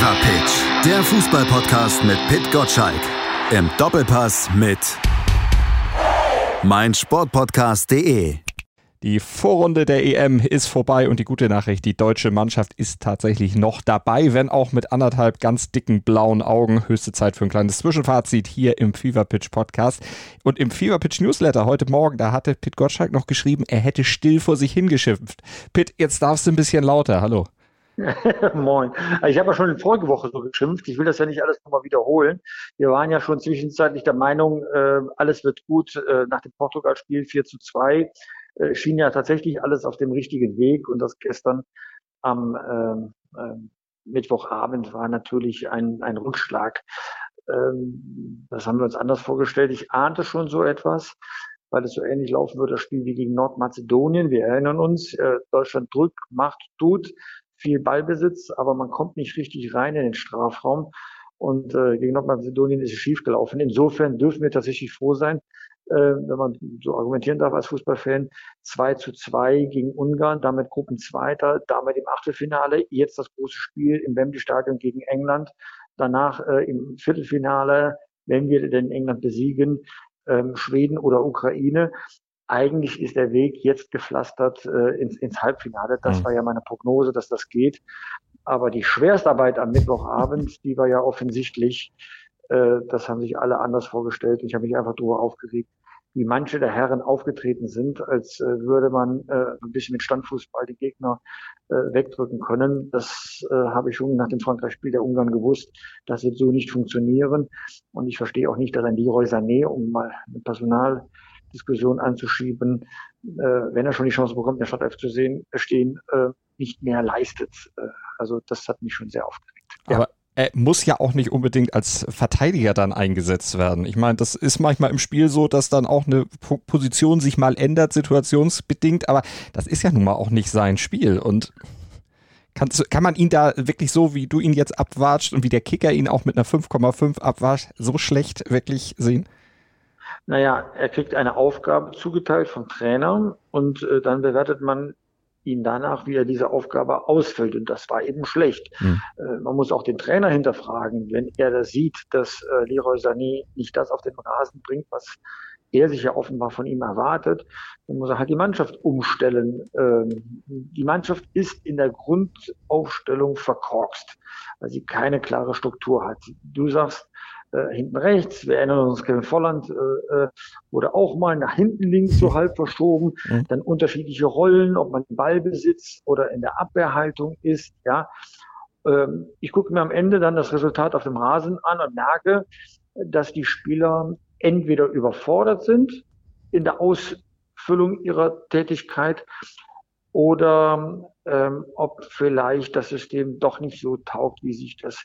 Fever Pitch, der Fußballpodcast mit Pit Gottschalk. Im Doppelpass mit meinsportpodcast.de. Die Vorrunde der EM ist vorbei und die gute Nachricht, die deutsche Mannschaft ist tatsächlich noch dabei, wenn auch mit anderthalb ganz dicken blauen Augen. Höchste Zeit für ein kleines Zwischenfazit hier im Fever Pitch Podcast. Und im Fever Pitch Newsletter heute Morgen, da hatte Pit Gottschalk noch geschrieben, er hätte still vor sich hingeschimpft. Pit, jetzt darfst du ein bisschen lauter. Hallo. Moin. Ich habe ja schon in vorige Woche so geschimpft. Ich will das ja nicht alles nochmal wiederholen. Wir waren ja schon zwischenzeitlich der Meinung, äh, alles wird gut. Äh, nach dem Portugal-Spiel 4 zu 2 äh, schien ja tatsächlich alles auf dem richtigen Weg und das gestern am ähm, äh, Mittwochabend war natürlich ein, ein Rückschlag. Ähm, das haben wir uns anders vorgestellt. Ich ahnte schon so etwas, weil es so ähnlich laufen wird, das Spiel wie gegen Nordmazedonien. Wir erinnern uns, äh, Deutschland drückt, macht, tut, viel Ballbesitz, aber man kommt nicht richtig rein in den Strafraum. Und äh, gegen Nordmazedonien ist es schiefgelaufen. Insofern dürfen wir tatsächlich froh sein, äh, wenn man so argumentieren darf als Fußballfan, 2 zu 2 gegen Ungarn, damit Gruppenzweiter, damit im Achtelfinale, jetzt das große Spiel im Wembley Stadion gegen England, danach äh, im Viertelfinale, wenn wir denn England besiegen, ähm, Schweden oder Ukraine. Eigentlich ist der Weg jetzt gepflastert äh, ins, ins Halbfinale. Das mhm. war ja meine Prognose, dass das geht. Aber die Schwerstarbeit am Mittwochabend, die war ja offensichtlich, äh, das haben sich alle anders vorgestellt. Ich habe mich einfach darüber aufgeregt, wie manche der Herren aufgetreten sind, als äh, würde man äh, ein bisschen mit Standfußball die Gegner äh, wegdrücken können. Das äh, habe ich schon nach dem Frankreich-Spiel der Ungarn gewusst. Das wird so nicht funktionieren. Und ich verstehe auch nicht, dass ein Leroy Sané, um mal eine Personaldiskussion anzuschieben, äh, wenn er schon die Chance bekommt, in der Startelf zu sehen, stehen, äh, nicht mehr leistet. Äh, also das hat mich schon sehr aufgeregt. Aber er muss ja auch nicht unbedingt als Verteidiger dann eingesetzt werden. Ich meine, das ist manchmal im Spiel so, dass dann auch eine Position sich mal ändert, situationsbedingt, aber das ist ja nun mal auch nicht sein Spiel. Und kannst, kann man ihn da wirklich so, wie du ihn jetzt abwatscht und wie der Kicker ihn auch mit einer 5,5 abwatscht, so schlecht wirklich sehen? Naja, er kriegt eine Aufgabe zugeteilt vom Trainer und äh, dann bewertet man ihn danach, wie er diese Aufgabe ausfüllt. Und das war eben schlecht. Mhm. Äh, man muss auch den Trainer hinterfragen, wenn er das sieht, dass äh, Leroy Sané nicht das auf den Rasen bringt, was er sich ja offenbar von ihm erwartet, dann muss er halt die Mannschaft umstellen. Ähm, die Mannschaft ist in der Grundaufstellung verkorkst, weil sie keine klare Struktur hat. Du sagst, äh, hinten rechts. Wir erinnern uns, Kevin Volland äh, äh, wurde auch mal nach hinten links so halb verschoben. Mhm. Dann unterschiedliche Rollen, ob man im Ballbesitz oder in der Abwehrhaltung ist. Ja, ähm, ich gucke mir am Ende dann das Resultat auf dem Rasen an und merke, dass die Spieler entweder überfordert sind in der Ausfüllung ihrer Tätigkeit oder ähm, ob vielleicht das System doch nicht so taugt, wie sich das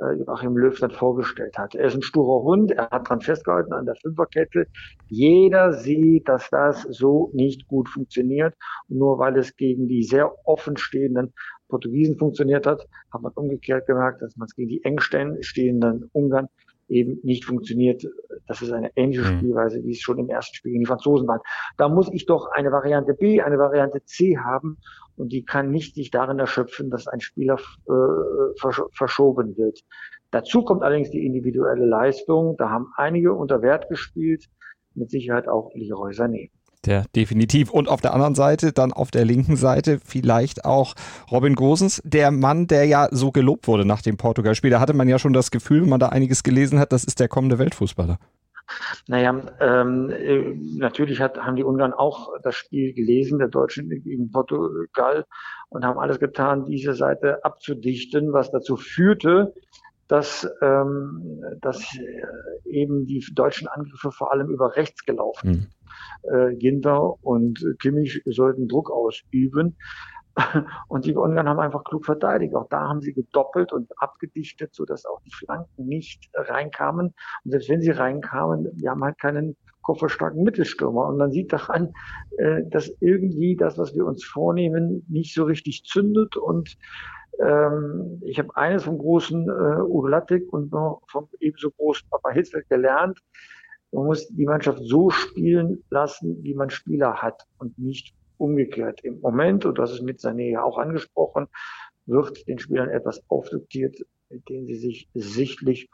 äh, Joachim Löw dann vorgestellt hat. Er ist ein sturer Hund, er hat dran festgehalten an der Fünferkette. Jeder sieht, dass das so nicht gut funktioniert. Und nur weil es gegen die sehr offen stehenden Portugiesen funktioniert hat, hat man umgekehrt gemerkt, dass man es gegen die eng stehenden Ungarn eben nicht funktioniert. Das ist eine ähnliche mhm. Spielweise, wie es schon im ersten Spiel gegen die Franzosen war. Da muss ich doch eine Variante B, eine Variante C haben und die kann nicht sich darin erschöpfen, dass ein Spieler äh, versch verschoben wird. Dazu kommt allerdings die individuelle Leistung. Da haben einige unter Wert gespielt, mit Sicherheit auch Leroy Sané. Der definitiv. Und auf der anderen Seite, dann auf der linken Seite, vielleicht auch Robin Gosens, der Mann, der ja so gelobt wurde nach dem Portugal-Spiel. Da hatte man ja schon das Gefühl, wenn man da einiges gelesen hat, das ist der kommende Weltfußballer. Naja, ähm, äh, natürlich hat, haben die Ungarn auch das Spiel gelesen, der Deutschen gegen Portugal, und haben alles getan, diese Seite abzudichten, was dazu führte, dass, ähm, dass äh, eben die deutschen Angriffe vor allem über rechts gelaufen. Mhm. Äh, Ginter und Kimmich sollten Druck ausüben. Und die Ungarn haben einfach klug verteidigt. Auch da haben sie gedoppelt und abgedichtet, so dass auch die Flanken nicht reinkamen. Und selbst wenn sie reinkamen, wir haben halt keinen kofferstarken Mittelstürmer. Und man sieht daran, äh, dass irgendwie das, was wir uns vornehmen, nicht so richtig zündet. Und ähm, ich habe eines vom großen äh, Uwe Lattek und noch vom ebenso großen Papa Hitzel gelernt. Man muss die Mannschaft so spielen lassen, wie man Spieler hat und nicht umgekehrt. Im Moment, und das ist mit Sané ja auch angesprochen, wird den Spielern etwas aufdiktiert, mit denen sie sich sichtlich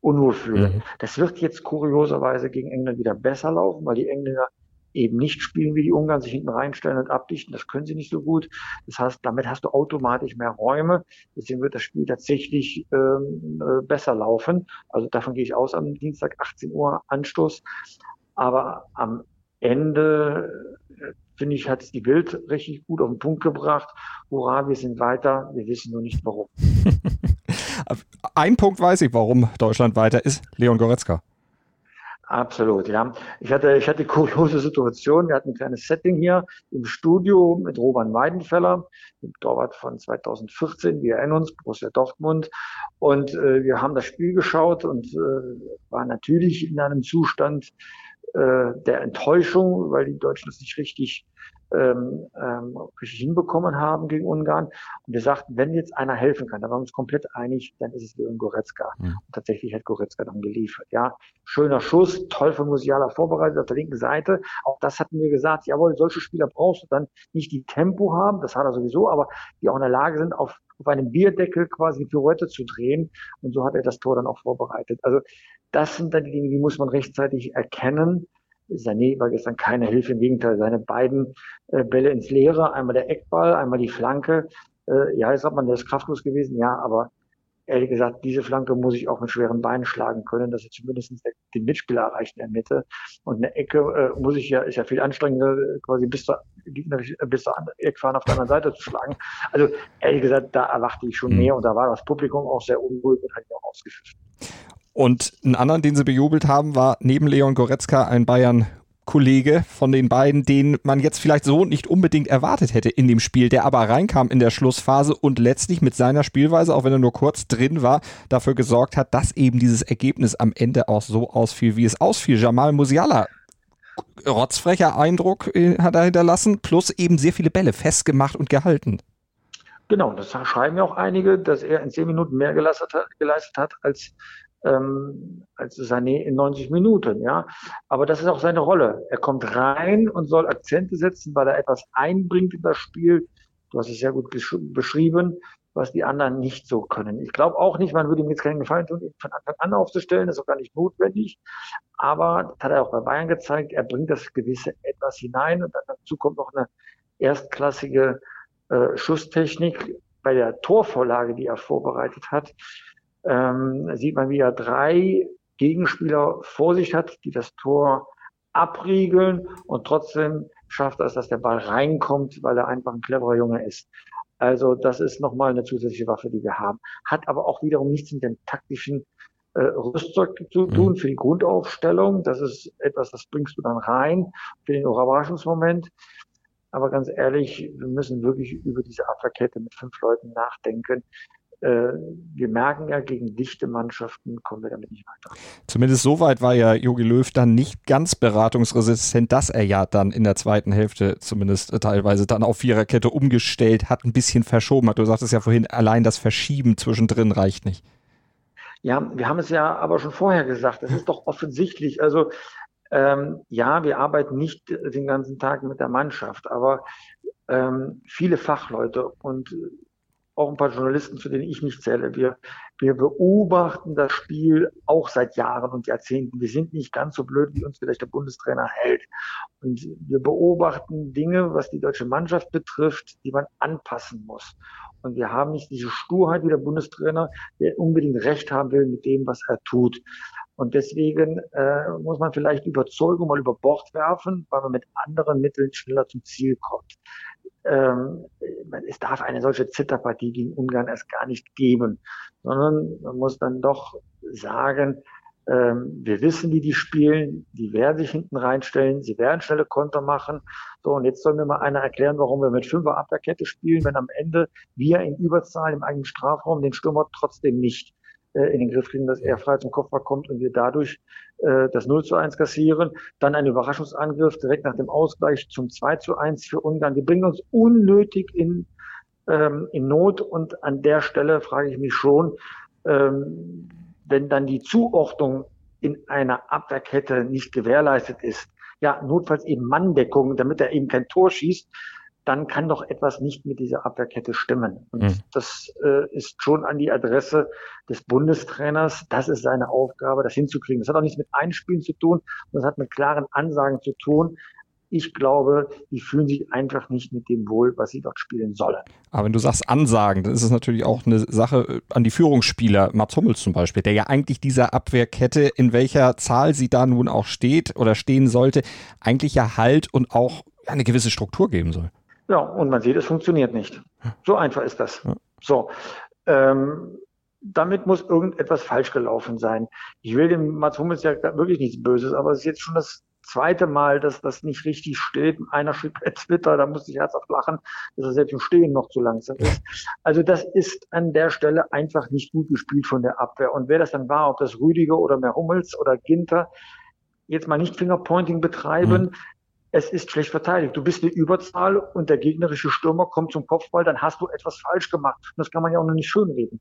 unwohl fühlen. Mhm. Das wird jetzt kurioserweise gegen England wieder besser laufen, weil die Engländer eben nicht spielen wie die Ungarn, sich hinten reinstellen und abdichten. Das können sie nicht so gut. Das heißt, damit hast du automatisch mehr Räume. Deswegen wird das Spiel tatsächlich ähm, äh, besser laufen. Also davon gehe ich aus am Dienstag 18 Uhr Anstoß. Aber am Ende äh, finde ich, hat die Bild richtig gut auf den Punkt gebracht. Hurra, wir sind weiter. Wir wissen nur nicht warum. Ein Punkt weiß ich, warum Deutschland weiter ist. Leon Goretzka. Absolut, ja. Ich hatte, ich hatte kuriose Situation. Wir hatten ein kleines Setting hier im Studio mit Roman Weidenfeller, dem Torwart von 2014. Wir erinnern uns, Borussia Dortmund. Und äh, wir haben das Spiel geschaut und äh, waren natürlich in einem Zustand äh, der Enttäuschung, weil die Deutschen es nicht richtig ähm, ähm, richtig hinbekommen haben gegen Ungarn. Und wir sagten, wenn jetzt einer helfen kann, da waren wir uns komplett einig, dann ist es Leon Goretzka. Mhm. Und tatsächlich hat Goretzka dann geliefert. Ja, schöner Schuss, toll von Musiala vorbereitet auf der linken Seite. Auch das hatten wir gesagt, jawohl, solche Spieler brauchst du dann nicht die Tempo haben, das hat er sowieso, aber die auch in der Lage sind, auf, auf einem Bierdeckel quasi die Pirouette zu drehen. Und so hat er das Tor dann auch vorbereitet. Also das sind dann die Dinge, die muss man rechtzeitig erkennen. Sané war gestern keine Hilfe, im Gegenteil, seine beiden äh, Bälle ins Leere, einmal der Eckball, einmal die Flanke. Äh, ja, jetzt hat man, der ist kraftlos gewesen, ja, aber ehrlich gesagt, diese Flanke muss ich auch mit schweren Beinen schlagen können, dass er zumindest den Mitspieler erreicht in der Mitte. Und eine Ecke äh, muss ich ja, ist ja viel anstrengender, quasi bis zur, bis zur Eckfahne auf der anderen Seite zu schlagen. Also ehrlich gesagt, da erwarte ich schon mhm. mehr und da war das Publikum auch sehr unruhig und hat ihn auch ausgepfiffen. Und einen anderen, den sie bejubelt haben, war neben Leon Goretzka ein Bayern Kollege von den beiden, den man jetzt vielleicht so nicht unbedingt erwartet hätte in dem Spiel, der aber reinkam in der Schlussphase und letztlich mit seiner Spielweise, auch wenn er nur kurz drin war, dafür gesorgt hat, dass eben dieses Ergebnis am Ende auch so ausfiel, wie es ausfiel. Jamal Musiala rotzfrecher Eindruck äh, hat er hinterlassen, plus eben sehr viele Bälle festgemacht und gehalten. Genau, das schreiben ja auch einige, dass er in zehn Minuten mehr geleistet hat, geleistet hat als ähm, als Sané in 90 Minuten, ja. Aber das ist auch seine Rolle. Er kommt rein und soll Akzente setzen, weil er etwas einbringt in das Spiel. Du hast es sehr gut beschrieben, was die anderen nicht so können. Ich glaube auch nicht, man würde ihm jetzt keinen Gefallen tun, ihn von Anfang an aufzustellen. Das ist auch gar nicht notwendig. Aber das hat er auch bei Bayern gezeigt. Er bringt das gewisse etwas hinein und dazu kommt noch eine erstklassige äh, Schusstechnik bei der Torvorlage, die er vorbereitet hat ähm, sieht man, wie er drei Gegenspieler vor sich hat, die das Tor abriegeln und trotzdem schafft er es, dass der Ball reinkommt, weil er einfach ein cleverer Junge ist. Also das ist nochmal eine zusätzliche Waffe, die wir haben. Hat aber auch wiederum nichts mit dem taktischen äh, Rüstzeug zu mhm. tun für die Grundaufstellung. Das ist etwas, das bringst du dann rein für den Überraschungsmoment. Aber ganz ehrlich, wir müssen wirklich über diese Abwehrkette mit fünf Leuten nachdenken wir merken ja, gegen dichte Mannschaften kommen wir damit nicht weiter. Zumindest soweit war ja Jogi Löw dann nicht ganz beratungsresistent, dass er ja dann in der zweiten Hälfte zumindest teilweise dann auf Viererkette umgestellt hat, ein bisschen verschoben hat. Du sagtest ja vorhin, allein das Verschieben zwischendrin reicht nicht. Ja, wir haben es ja aber schon vorher gesagt. Es ist doch offensichtlich. Also ähm, ja, wir arbeiten nicht den ganzen Tag mit der Mannschaft, aber ähm, viele Fachleute und auch ein paar Journalisten, zu denen ich nicht zähle. Wir, wir beobachten das Spiel auch seit Jahren und Jahrzehnten. Wir sind nicht ganz so blöd, wie uns vielleicht der Bundestrainer hält. Und wir beobachten Dinge, was die deutsche Mannschaft betrifft, die man anpassen muss. Und wir haben nicht diese Sturheit wie der Bundestrainer, der unbedingt Recht haben will mit dem, was er tut. Und deswegen äh, muss man vielleicht Überzeugung mal über Bord werfen, weil man mit anderen Mitteln schneller zum Ziel kommt ähm, es darf eine solche Zitterpartie gegen Ungarn erst gar nicht geben, sondern man muss dann doch sagen, ähm, wir wissen, wie die spielen, die werden sich hinten reinstellen, sie werden schnelle Konter machen. So, und jetzt soll mir mal einer erklären, warum wir mit Fünfer Abwehrkette spielen, wenn am Ende wir in Überzahl im eigenen Strafraum den Stürmer trotzdem nicht äh, in den Griff kriegen, dass er frei zum Kopfball kommt und wir dadurch äh, das 0 zu 1 kassieren. Dann ein Überraschungsangriff direkt nach dem Ausgleich zum 2 zu 1 für Ungarn. Die bringen uns unnötig in, ähm, in Not und an der Stelle frage ich mich schon, ähm, wenn dann die Zuordnung in einer Abwehrkette nicht gewährleistet ist, ja, notfalls eben Manndeckung, damit er eben kein Tor schießt, dann kann doch etwas nicht mit dieser Abwehrkette stimmen. Und mhm. das äh, ist schon an die Adresse des Bundestrainers. Das ist seine Aufgabe, das hinzukriegen. Das hat auch nichts mit Einspielen zu tun, das hat mit klaren Ansagen zu tun. Ich glaube, die fühlen sich einfach nicht mit dem wohl, was sie dort spielen sollen. Aber wenn du sagst Ansagen, dann ist es natürlich auch eine Sache äh, an die Führungsspieler, Mats Hummels zum Beispiel, der ja eigentlich dieser Abwehrkette, in welcher Zahl sie da nun auch steht oder stehen sollte, eigentlich ja Halt und auch eine gewisse Struktur geben soll. Ja, und man sieht, es funktioniert nicht. So einfach ist das. Ja. So. Ähm, damit muss irgendetwas falsch gelaufen sein. Ich will dem Mats Hummels ja wirklich nichts Böses, aber es ist jetzt schon das zweite Mal, dass das nicht richtig steht. Einer schrieb bei Twitter, da musste ich herzhaft lachen, dass er selbst im Stehen noch zu langsam ist. Also das ist an der Stelle einfach nicht gut gespielt von der Abwehr. Und wer das dann war, ob das Rüdiger oder mehr Hummels oder Ginter, jetzt mal nicht Fingerpointing betreiben. Mhm. Es ist schlecht verteidigt. Du bist eine Überzahl und der gegnerische Stürmer kommt zum Kopfball, dann hast du etwas falsch gemacht. Und das kann man ja auch noch nicht schönreden.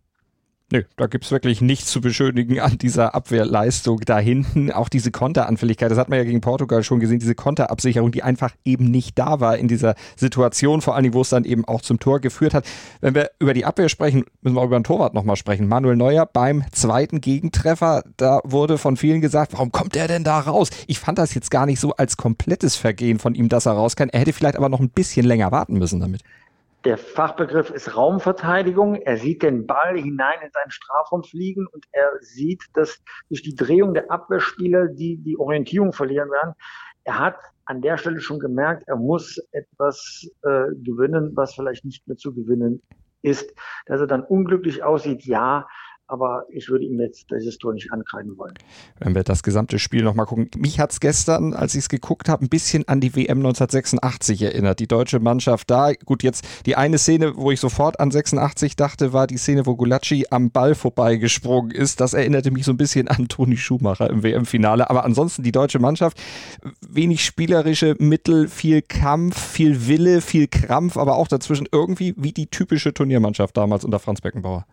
Nö, da gibt's wirklich nichts zu beschönigen an dieser Abwehrleistung da hinten. Auch diese Konteranfälligkeit, das hat man ja gegen Portugal schon gesehen, diese Konterabsicherung, die einfach eben nicht da war in dieser Situation, vor allen Dingen, wo es dann eben auch zum Tor geführt hat. Wenn wir über die Abwehr sprechen, müssen wir auch über den Torwart nochmal sprechen. Manuel Neuer beim zweiten Gegentreffer, da wurde von vielen gesagt, warum kommt er denn da raus? Ich fand das jetzt gar nicht so als komplettes Vergehen von ihm, dass er raus kann. Er hätte vielleicht aber noch ein bisschen länger warten müssen damit. Der Fachbegriff ist Raumverteidigung. Er sieht den Ball hinein in seinen Strafraum fliegen und er sieht, dass durch die Drehung der Abwehrspieler die die Orientierung verlieren werden. Er hat an der Stelle schon gemerkt, er muss etwas äh, gewinnen, was vielleicht nicht mehr zu gewinnen ist. Dass er dann unglücklich aussieht, ja, aber ich würde ihm jetzt dieses Tor nicht ankreiden wollen. Wenn wir das gesamte Spiel nochmal gucken. Mich hat es gestern, als ich es geguckt habe, ein bisschen an die WM 1986 erinnert. Die deutsche Mannschaft da. Gut, jetzt die eine Szene, wo ich sofort an 86 dachte, war die Szene, wo Gulacsi am Ball vorbeigesprungen ist. Das erinnerte mich so ein bisschen an Toni Schumacher im WM-Finale. Aber ansonsten die deutsche Mannschaft, wenig spielerische Mittel, viel Kampf, viel Wille, viel Krampf, aber auch dazwischen irgendwie wie die typische Turniermannschaft damals unter Franz Beckenbauer.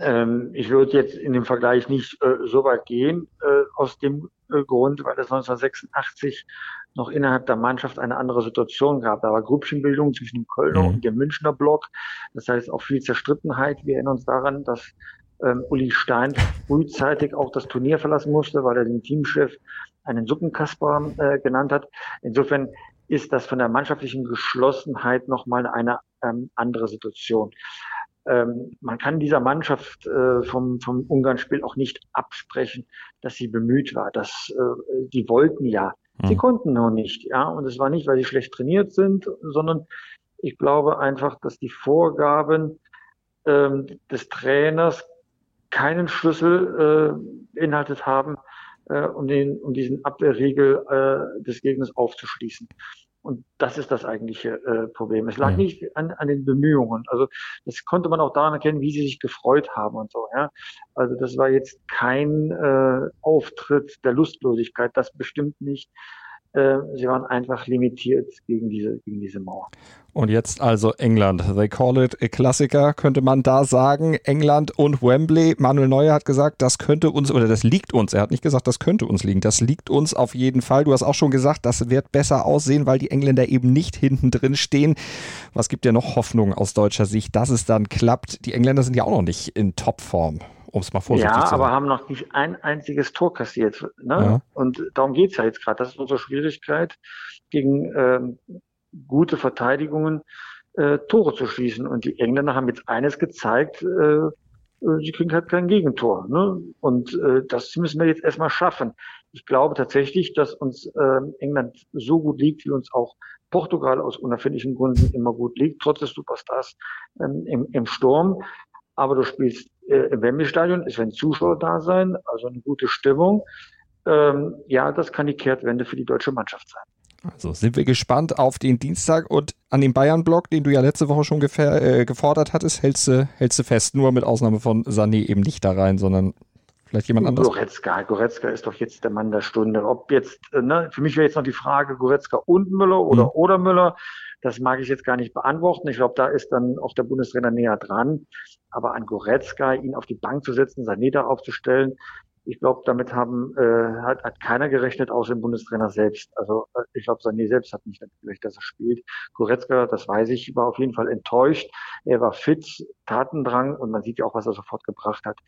Ähm, ich würde jetzt in dem Vergleich nicht äh, so weit gehen, äh, aus dem äh, Grund, weil es 1986 noch innerhalb der Mannschaft eine andere Situation gab. Da war Grüppchenbildung zwischen dem Kölner mhm. und dem Münchner Block. Das heißt auch viel Zerstrittenheit. Wir erinnern uns daran, dass ähm, Uli Stein frühzeitig auch das Turnier verlassen musste, weil er den Teamchef einen Suppenkasper äh, genannt hat. Insofern ist das von der mannschaftlichen Geschlossenheit nochmal eine ähm, andere Situation ähm, man kann dieser Mannschaft äh, vom, vom Ungarn-Spiel auch nicht absprechen, dass sie bemüht war. Dass, äh, die wollten ja. Mhm. Sie konnten noch nicht, ja. Und es war nicht, weil sie schlecht trainiert sind, sondern ich glaube einfach, dass die Vorgaben ähm, des Trainers keinen Schlüssel äh, beinhaltet haben, äh, um, den, um diesen Abwehrriegel äh, des Gegners aufzuschließen. Und das ist das eigentliche äh, Problem. Es lag mhm. nicht an, an den Bemühungen. Also das konnte man auch daran erkennen, wie sie sich gefreut haben und so. Ja? Also das war jetzt kein äh, Auftritt der Lustlosigkeit, das bestimmt nicht. Äh, sie waren einfach limitiert gegen diese, gegen diese Mauer. Und jetzt also England. They call it a Klassiker, könnte man da sagen. England und Wembley. Manuel Neuer hat gesagt, das könnte uns, oder das liegt uns. Er hat nicht gesagt, das könnte uns liegen. Das liegt uns auf jeden Fall. Du hast auch schon gesagt, das wird besser aussehen, weil die Engländer eben nicht hinten drin stehen. Was gibt dir noch Hoffnung aus deutscher Sicht, dass es dann klappt? Die Engländer sind ja auch noch nicht in Topform um es mal vorsichtig ja, zu sagen. Ja, aber haben noch nicht ein einziges Tor kassiert. Ne? Ja. Und darum geht's ja jetzt gerade. Das ist unsere Schwierigkeit, gegen ähm, gute Verteidigungen äh, Tore zu schießen. Und die Engländer haben jetzt eines gezeigt, äh, äh sie kriegen halt kein Gegentor. Ne? Und äh, das müssen wir jetzt erstmal schaffen. Ich glaube tatsächlich, dass uns äh, England so gut liegt, wie uns auch Portugal aus unerfindlichen Gründen immer gut liegt, trotz des Superstars ähm, im, im Sturm. Aber du spielst äh, im Wembley-Stadion, es werden Zuschauer da sein, also eine gute Stimmung. Ähm, ja, das kann die Kehrtwende für die deutsche Mannschaft sein. Also sind wir gespannt auf den Dienstag und an den Bayern-Block, den du ja letzte Woche schon äh, gefordert hattest, hältst du, hältst du fest, nur mit Ausnahme von Sané eben nicht da rein, sondern vielleicht jemand anderes. Goretzka, Goretzka ist doch jetzt der Mann der Stunde. Ob jetzt, äh, ne, für mich wäre jetzt noch die Frage, Goretzka und Müller oder mhm. oder Müller. Das mag ich jetzt gar nicht beantworten. Ich glaube, da ist dann auch der Bundestrainer näher dran. Aber an Goretzka, ihn auf die Bank zu setzen, Sané da aufzustellen, Ich glaube, damit haben, äh, hat, hat keiner gerechnet, außer dem Bundestrainer selbst. Also äh, ich glaube, Sané selbst hat nicht gerechnet, dass er spielt. Goretzka, das weiß ich, war auf jeden Fall enttäuscht. Er war fit, Tatendrang und man sieht ja auch, was er sofort gebracht hat.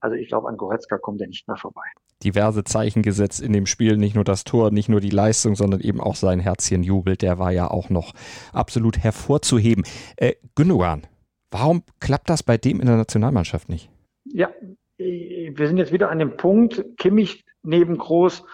Also ich glaube, an Goretzka kommt er nicht mehr vorbei. Diverse Zeichen gesetzt in dem Spiel, nicht nur das Tor, nicht nur die Leistung, sondern eben auch sein Herzchenjubel, der war ja auch noch absolut hervorzuheben. Äh, Gündogan, warum klappt das bei dem in der Nationalmannschaft nicht? Ja, wir sind jetzt wieder an dem Punkt, Kimmich neben Groß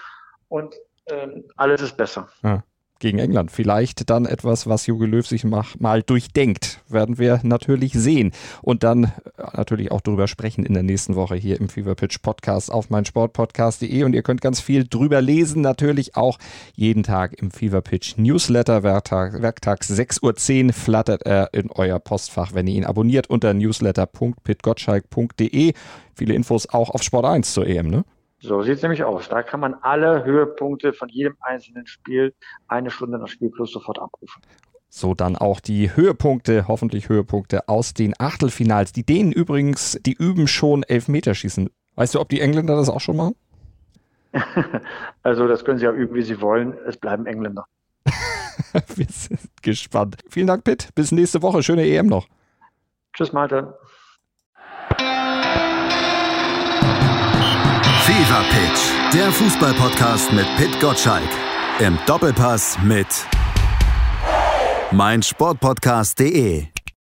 und äh, alles ist besser. Ja gegen England. Vielleicht dann etwas, was Jogi Löw sich mal durchdenkt, werden wir natürlich sehen. Und dann äh, natürlich auch drüber sprechen in der nächsten Woche hier im Fever Pitch Podcast auf meinsportpodcast.de. Und ihr könnt ganz viel drüber lesen, natürlich auch jeden Tag im Fever Pitch Newsletter. Werktag, werktags 6.10 Uhr flattert er in euer Postfach, wenn ihr ihn abonniert unter newsletter.pitgottschalk.de. Viele Infos auch auf Sport 1 zur EM, ne? So sieht es nämlich aus. Da kann man alle Höhepunkte von jedem einzelnen Spiel eine Stunde nach Spielplus sofort abrufen. So dann auch die Höhepunkte, hoffentlich Höhepunkte aus den Achtelfinals. Die Dänen übrigens, die üben schon Elfmeterschießen. Weißt du, ob die Engländer das auch schon machen? also das können sie ja üben, wie sie wollen. Es bleiben Engländer. Wir sind gespannt. Vielen Dank, Pitt. Bis nächste Woche. Schöne EM noch. Tschüss, Malte. Der Fußballpodcast mit Pit Gottschalk. Im Doppelpass mit meinsportpodcast.de.